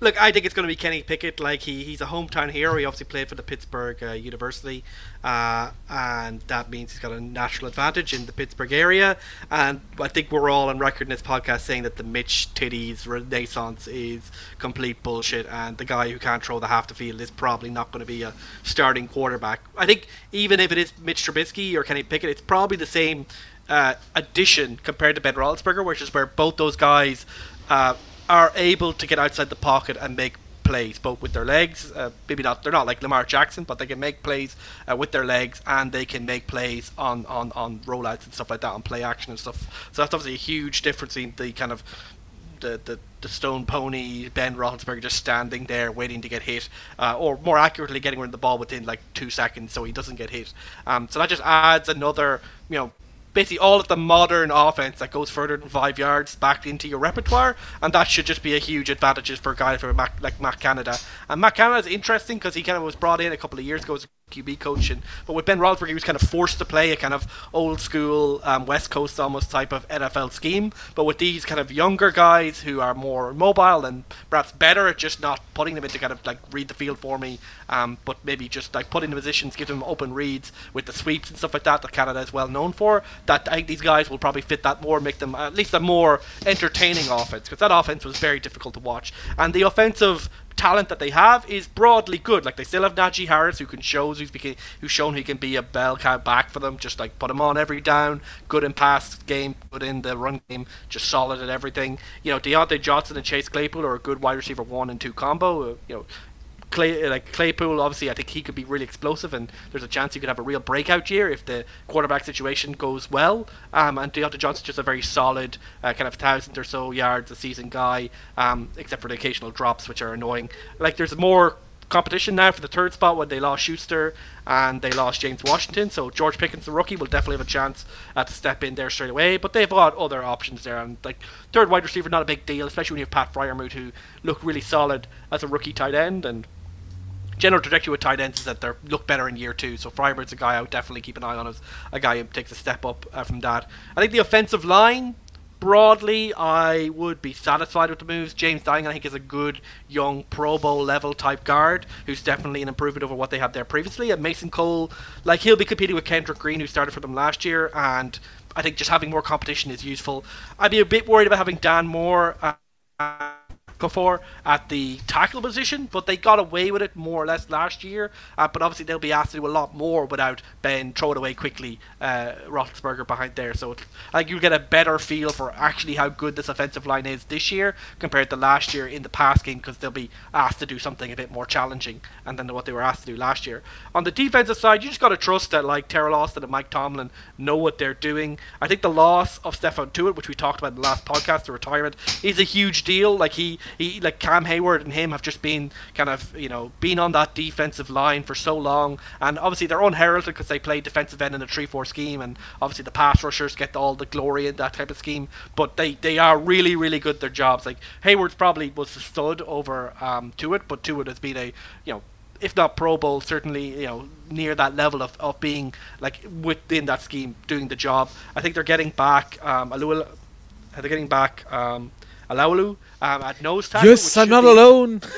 look, I think it's going to be Kenny Pickett. Like he, he's a hometown hero. He obviously played for the Pittsburgh uh, University, uh, and that means he's got a natural advantage in the Pittsburgh area. And I think we're all on record in this podcast saying that the Mitch Titties renaissance is complete bullshit, and the guy who can't throw the half the field is probably not going to be a starting quarterback. I think even if it is Mitch Trubisky or Kenny Pickett, it's probably the same. Uh, addition compared to Ben Roethlisberger, which is where both those guys uh, are able to get outside the pocket and make plays, both with their legs. Uh, maybe not, they're not like Lamar Jackson, but they can make plays uh, with their legs and they can make plays on, on, on rollouts and stuff like that, on play action and stuff. So that's obviously a huge difference in the kind of the, the, the stone pony Ben Roethlisberger just standing there waiting to get hit, uh, or more accurately, getting rid of the ball within like two seconds so he doesn't get hit. Um, so that just adds another, you know, basically all of the modern offense that goes further than five yards back into your repertoire, and that should just be a huge advantage for a guy for Mac, like Matt Canada. And Matt Canada is interesting because he kind of was brought in a couple of years ago as QB coaching. But with Ben Roethlisberger, he was kind of forced to play a kind of old school um, West Coast almost type of NFL scheme. But with these kind of younger guys who are more mobile and perhaps better at just not putting them into kind of like read the field for me, um, but maybe just like put in the positions, give them open reads with the sweeps and stuff like that that Canada is well known for. That I think these guys will probably fit that more, make them at least a more entertaining offense because that offense was very difficult to watch. And the offensive talent that they have is broadly good. Like they still have Najee Harris, who can show who's became, who's shown he can be a bell cow back for them. Just like put him on every down, good in pass game, good in the run game, just solid at everything. You know, Diontae Johnson and Chase Claypool are a good wide receiver one and two combo. Uh, you know, Clay, like Claypool, obviously, I think he could be really explosive, and there's a chance he could have a real breakout year if the quarterback situation goes well. Um, and Diontae Johnson's just a very solid, uh, kind of thousand or so yards a season guy, um, except for the occasional drops, which are annoying. Like there's more competition now for the third spot when they lost Schuster and they lost James Washington. So George Pickens, the rookie, will definitely have a chance uh, to step in there straight away. But they've got other options there, and like third wide receiver, not a big deal, especially when you have Pat Freiermuth, who looked really solid as a rookie tight end and general trajectory with tight ends is that they look better in year two. So Freiberg's a guy I would definitely keep an eye on as a guy who takes a step up uh, from that. I think the offensive line, broadly, I would be satisfied with the moves. James Downing, I think, is a good young Pro Bowl level type guard who's definitely an improvement over what they had there previously. And Mason Cole, like he'll be competing with Kendrick Green, who started for them last year, and I think just having more competition is useful. I'd be a bit worried about having Dan Moore. Uh, before at the tackle position, but they got away with it more or less last year. Uh, but obviously they'll be asked to do a lot more without Ben throw it away quickly, uh, Roethlisberger behind there. So I think you'll get a better feel for actually how good this offensive line is this year compared to last year in the past game because they'll be asked to do something a bit more challenging and than what they were asked to do last year. On the defensive side, you just got to trust that like Teryl Austin and Mike Tomlin know what they're doing. I think the loss of Stephon Tuitt, which we talked about in the last podcast, the retirement, is a huge deal. Like he he like Cam Heyward and him have just been kind of you know been on that defensive line for so long, and obviously they're unheralded because they play defensive end in a three-four scheme, and obviously the pass rushers get all the glory in that type of scheme. But they they are really really good at their jobs. Like Heyward's probably was the stud over um, Tuitt, but Tuitt has been a you know if not Pro Bowl, certainly you know near that level of, of being like within that scheme, doing the job. I think they're getting back um, Alua, they're getting back um, Alualu um, at nose tackle. Yes, I'm not be, alone.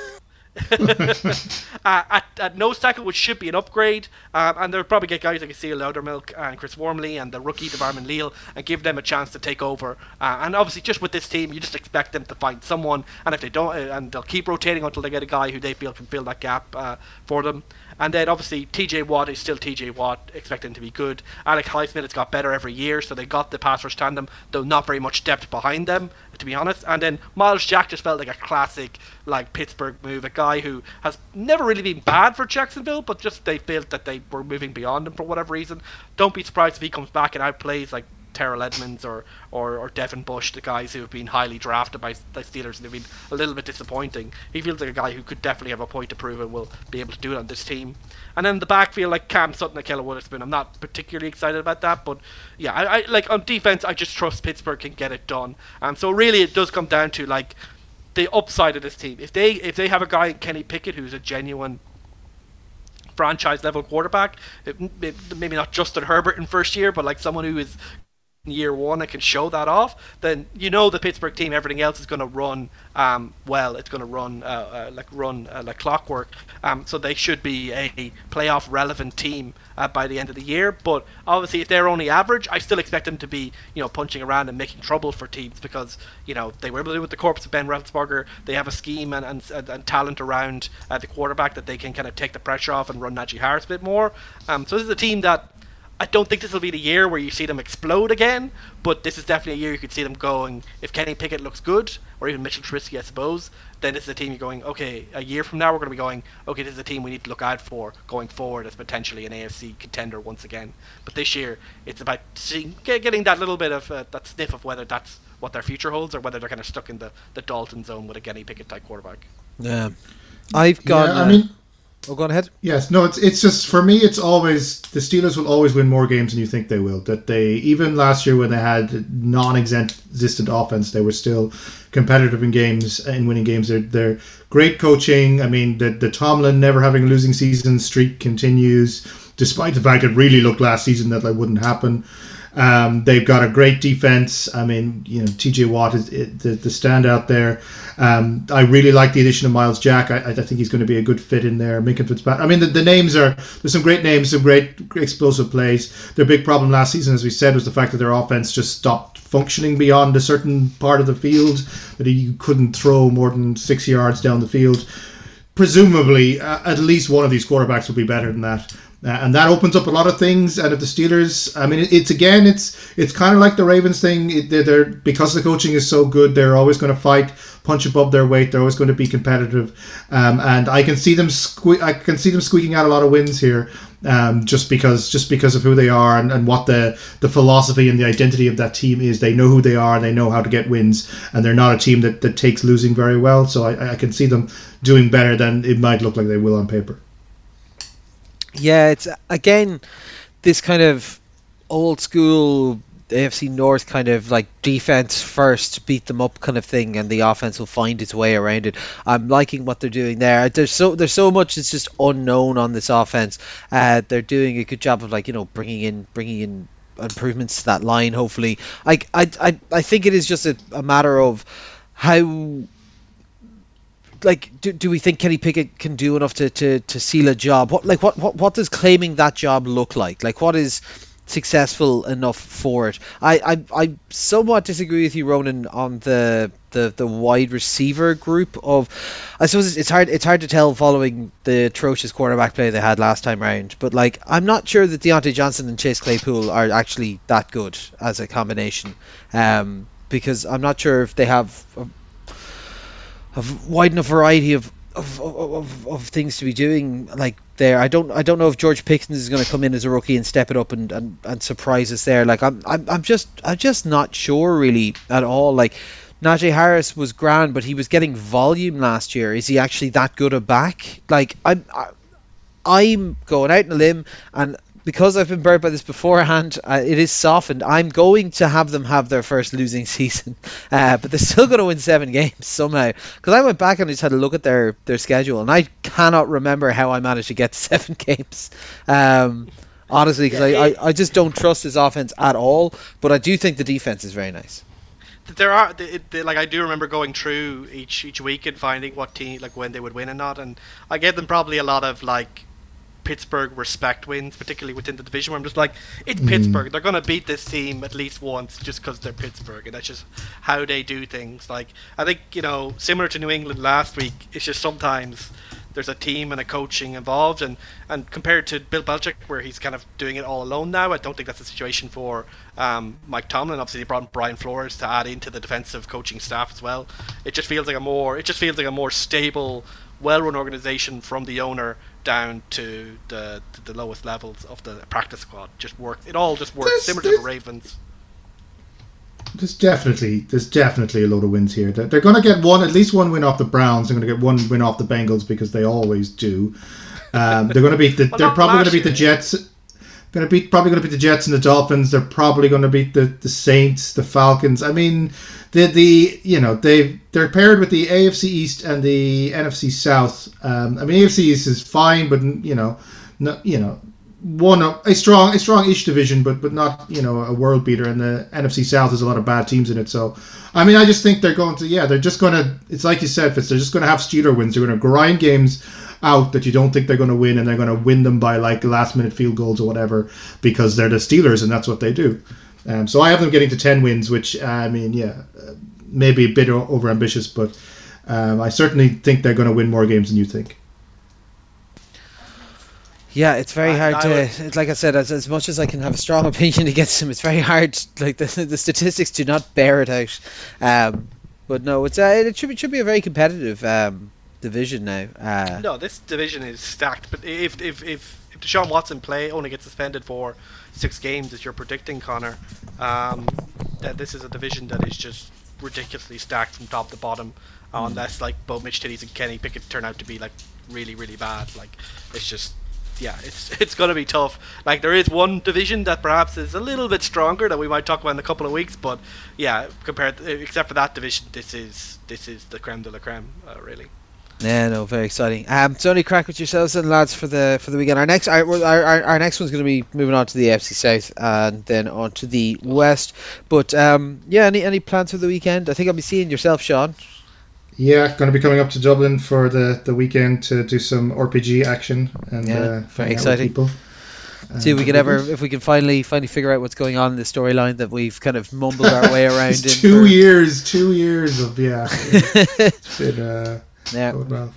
uh, at, at nose tackle, which should be an upgrade, um, and they'll probably get guys like Seal Loudermilk and Chris Wormley and the rookie DeMarvin Leal and give them a chance to take over. Uh, and obviously, just with this team, you just expect them to find someone, and if they don't, uh, and they'll keep rotating until they get a guy who they feel can fill that gap uh, for them. And then obviously TJ Watt is still TJ Watt, expecting to be good. Alex Highsmith has got better every year, so they got the pass rush tandem, though not very much depth behind them, to be honest. And then Myles Jack just felt like a classic, like Pittsburgh move, a guy who has never really been bad for Jacksonville, but just they felt that they were moving beyond him for whatever reason. Don't be surprised if he comes back and outplays like Terrell Edmunds or, or, or Devin Bush, the guys who have been highly drafted by the Steelers and have been a little bit disappointing. He feels like a guy who could definitely have a point to prove and will be able to do it on this team. And then the backfield, like Cam Sutton and Ahkello Witherspoon, I'm not particularly excited about that, but yeah, I, I like on defense, I just trust Pittsburgh can get it done. And so really, it does come down to like the upside of this team. If they if they have a guy Kenny Pickett who's a genuine franchise level quarterback, it, it, maybe not Justin Herbert in first year, but like someone who is year one and can show that off, then you know the Pittsburgh team, everything else is going to run um, well. It's going to run uh, uh, like run uh, like clockwork. Um, so they should be a playoff relevant team uh, by the end of the year. But obviously, if they're only average, I still expect them to be you know punching around and making trouble for teams because you know they were able to do with the corpse of Ben Roethlisberger. They have a scheme and and, and, and talent around uh, the quarterback that they can kind of take the pressure off and run Najee Harris a bit more. Um, so this is a team that I don't think this will be the year where you see them explode again, but this is definitely a year you could see them going. If Kenny Pickett looks good, or even Mitchell Trubisky, I suppose, then this is a team you're going. Okay, a year from now we're going to be going. Okay, this is a team we need to look out for going forward as potentially an AFC contender once again. But this year, it's about seeing, getting that little bit of uh, that sniff of whether that's what their future holds, or whether they're kind of stuck in the, the Dalton zone with a Kenny Pickett type quarterback. Yeah, I've got. Yeah, I mean Oh, go ahead. Yes, no, it's it's just for me. It's always the Steelers will always win more games than you think they will. That they even last year when they had non-existent offense, they were still competitive in games in winning games. They're they're great coaching. I mean, the the Tomlin never having a losing season streak continues, despite the fact it really looked last season that that wouldn't happen. Um, they've got a great defense. I mean, you know, TJ Watt is the, the standout there. Um, I really like the addition of Myles Jack. I, I think he's going to be a good fit in there. Minkah Fitzpatrick. I mean, the, the names are there's some great names, some great explosive plays. Their big problem last season, as we said, was the fact that their offense just stopped functioning beyond a certain part of the field. That you couldn't throw more than six yards down the field. Presumably, uh, at least one of these quarterbacks will be better than that. Uh, and that opens up a lot of things. And if the Steelers, I mean, it's again, it's it's kind of like the Ravens thing. It, they're, they're, because the coaching is so good, they're always going to fight, punch above their weight. They're always going to be competitive, um, and I can see them sque- I can see them squeaking out a lot of wins here, um, just because just because of who they are and, and what the the philosophy and the identity of that team is. They know who they are. They know how to get wins, and they're not a team that, that takes losing very well. So I, I can see them doing better than it might look like they will on paper. Yeah, it's again this kind of old school AFC North kind of like defense first, beat them up kind of thing, and the offense will find its way around it. I'm liking what they're doing there. There's so there's so much that's just unknown on this offense. Uh, they're doing a good job of like you know bringing in bringing in improvements to that line. Hopefully, I I I, I think it is just a, a matter of how like do, do we think Kenny Pickett can do enough to, to, to seal a job? What like what, what what does claiming that job look like? Like what is successful enough for it? I, I I somewhat disagree with you, Ronan, on the the, the wide receiver group of I suppose it's hard it's hard to tell following the atrocious quarterback play they had last time round. But like I'm not sure that Diontae Johnson and Chase Claypool are actually that good as a combination. Um, because I'm not sure if they have a wide enough variety of of, of, of things to be doing like there. I don't I don't know if George Pickens is going to come in as a rookie and step it up and, and, and surprise us there. Like I'm, I'm I'm just I'm just not sure really at all. Like Najee Harris was grand, but he was getting volume last year. Is he actually that good a back? Like I'm, I, I'm going out on a limb, and because I've been burnt by this beforehand, uh, it is softened. I'm going to have them have their first losing season, uh, but they're still going to win seven games somehow. Because I went back and just had a look at their their schedule, and I cannot remember how I managed to get to seven games. Um, honestly, because I, I, I just don't trust his offense at all. But I do think the defense is very nice there are like I do remember going through each each week and finding what team like when they would win and not, and I gave them probably a lot of like Pittsburgh respect wins, particularly within the division. Where I'm just like, it's mm. Pittsburgh. They're going to beat this team at least once just because they're Pittsburgh, and that's just how they do things. Like I think you know, similar to New England last week, it's just sometimes there's a team and a coaching involved, and and compared to Bill Belichick, where he's kind of doing it all alone now, I don't think that's the situation for um, Mike Tomlin. Obviously, they brought in Brian Flores to add into the defensive coaching staff as well. It just feels like a more, it just feels like a more stable well-run organization from the owner down to the to the lowest levels of the practice squad. Just works. It all just works. There's, similar to the Ravens. There's definitely there's definitely a lot of wins here. They're, they're going to get one at least one win off the Browns. They're going to get one win off the Bengals because they always do. Um, they're going to beat the. well, they're probably going to beat the Jets. Going to beat probably going to beat the Jets and the Dolphins. They're probably going to beat the, the Saints, the Falcons. I mean, the the you know they they're paired with the AFC East and the NFC South. Um, I mean, AFC East is fine, but you know, no, you know, one a strong a strong ish division, but but not you know a world beater. And the NFC South has a lot of bad teams in it. So, I mean, I just think they're going to yeah, they're just going to. It's like you said, Fitz. They're just going to have Steeler wins. They're going to grind games out that you don't think they're going to win, and they're going to win them by like last minute field goals or whatever because they're the Steelers and that's what they do. Um, so I have them getting to 10 wins, which, I mean, yeah, uh, maybe a bit over ambitious, but um, I certainly think they're going to win more games than you think. Yeah, it's very I, hard I to. Would, like I said, as, as much as I can have a strong opinion against them, it's very hard. Like the, the statistics do not bear it out. Um, but no, it's uh, it should be should be a very competitive um, division now. Uh, no, this division is stacked. But if if if, if Deshaun Watson play only gets suspended for six games as you're predicting, Connor, um, that this is a division that is just ridiculously stacked from top to bottom. Mm. Unless like both Mitch Titties and Kenny Pickett turn out to be like really really bad, like it's just yeah, it's it's gonna be tough. Like there is one division that perhaps is a little bit stronger that we might talk about in a couple of weeks, but yeah, compared to, except for that division, this is this is the creme de la creme, uh, really. Yeah, no, very exciting. Um, so only crack with yourselves and lads for the for the weekend. Our next our our, our next one's going to be moving on to the AFC South and then on to the West. But um, yeah, any any plans for the weekend? I think I'll be seeing yourself, Sean. Yeah, going to be coming up to Dublin for the, the weekend to do some RPG action and yeah, uh, very exciting. People. See if we can ever, if we can finally, finally figure out what's going on in the storyline that we've kind of mumbled our way around. in two years, two years of yeah. it's been uh, yeah. Well.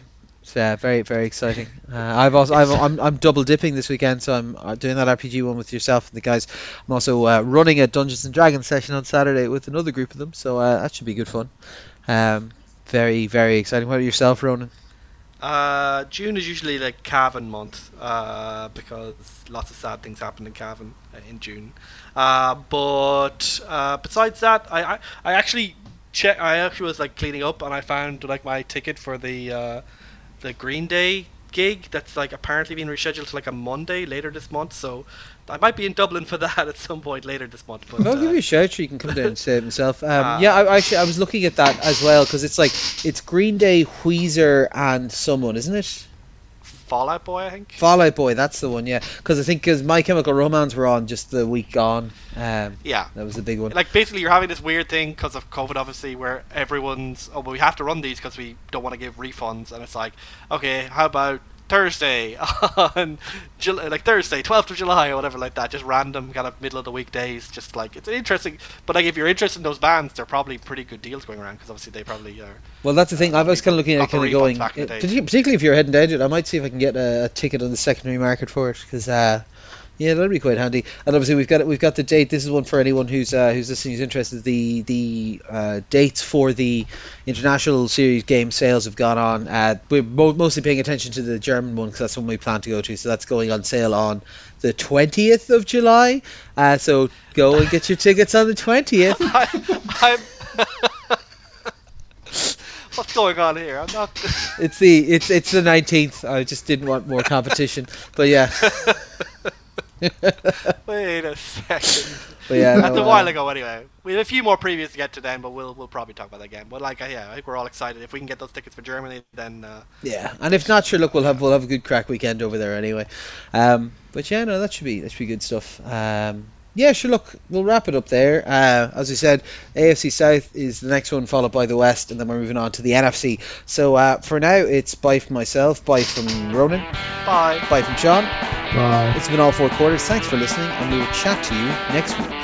Yeah, very very exciting. Uh, I've also I've, I'm I'm double dipping this weekend, so I'm uh, doing that RPG one with yourself and the guys. I'm also uh, running a Dungeons and Dragons session on Saturday with another group of them, so uh, that should be good fun. Um, very very exciting. What about yourself, Ronan? Uh, June is usually like Cavan month uh, because lots of sad things happen in Cavan uh, in June. Uh, but uh, besides that, I, I, I actually check. I actually was like cleaning up, and I found like my ticket for the uh, the Green Day gig that's like apparently being rescheduled to like a Monday later this month. So I might be in Dublin for that at some point later this month. But, I'll uh, give you a shout. So you can come down and it himself. Um, uh, yeah, I, actually I was looking at that as well because it's like it's Green Day, Weezer, and someone, isn't it? Fall Out Boy, I think. Fall Out Boy, that's the one, yeah. Because I think because My Chemical Romance were on just the week on. Um, yeah, that was a big one. Like basically, you're having this weird thing because of COVID, obviously, where everyone's oh, well, we have to run these because we don't want to give refunds, and it's like, okay, how about Thursday on July, like Thursday, 12th of July or whatever like that. Just random kind of middle of the week days. Just like it's interesting. But like if you're interested in those bands, they're probably pretty good deals going around because obviously they probably are. Well, that's the thing. Uh, I was kind of looking at kind of going, particularly if you're heading down to it. I might see if I can get a, a ticket on the secondary market for it because uh, yeah, that'd be quite handy. And obviously, we've got we've got the date. This is one for anyone who's uh, who's listening, who's interested. The the uh, dates for the international series game sales have gone on. Uh, we're mo- mostly paying attention to the German one because that's when we plan to go to. So that's going on sale on the twentieth of July. Uh, so go and get your tickets on the twentieth. I'm What's going on here? I'm not. It's the it's it's the nineteenth. I just didn't want more competition, but yeah. Wait a second. But yeah, That's no, a while uh, ago, anyway. We have a few more previews to get to then, but we'll we'll probably talk about that again. But like, uh, yeah, I think we're all excited. If we can get those tickets for Germany, then uh, Yeah, and if not, sure, look, we'll have we'll have a good crack weekend over there anyway. Um, but yeah, no, that should be that should be good stuff. Um, yeah, sure. Look, we'll wrap it up there. Uh, as we said, AFC South is the next one, followed by the West, and then we're moving on to the NFC. So uh, for now, it's bye from myself, bye from Ronan, bye. bye from Sean. Bye. It's been all four quarters. Thanks for listening, and we will chat to you next week.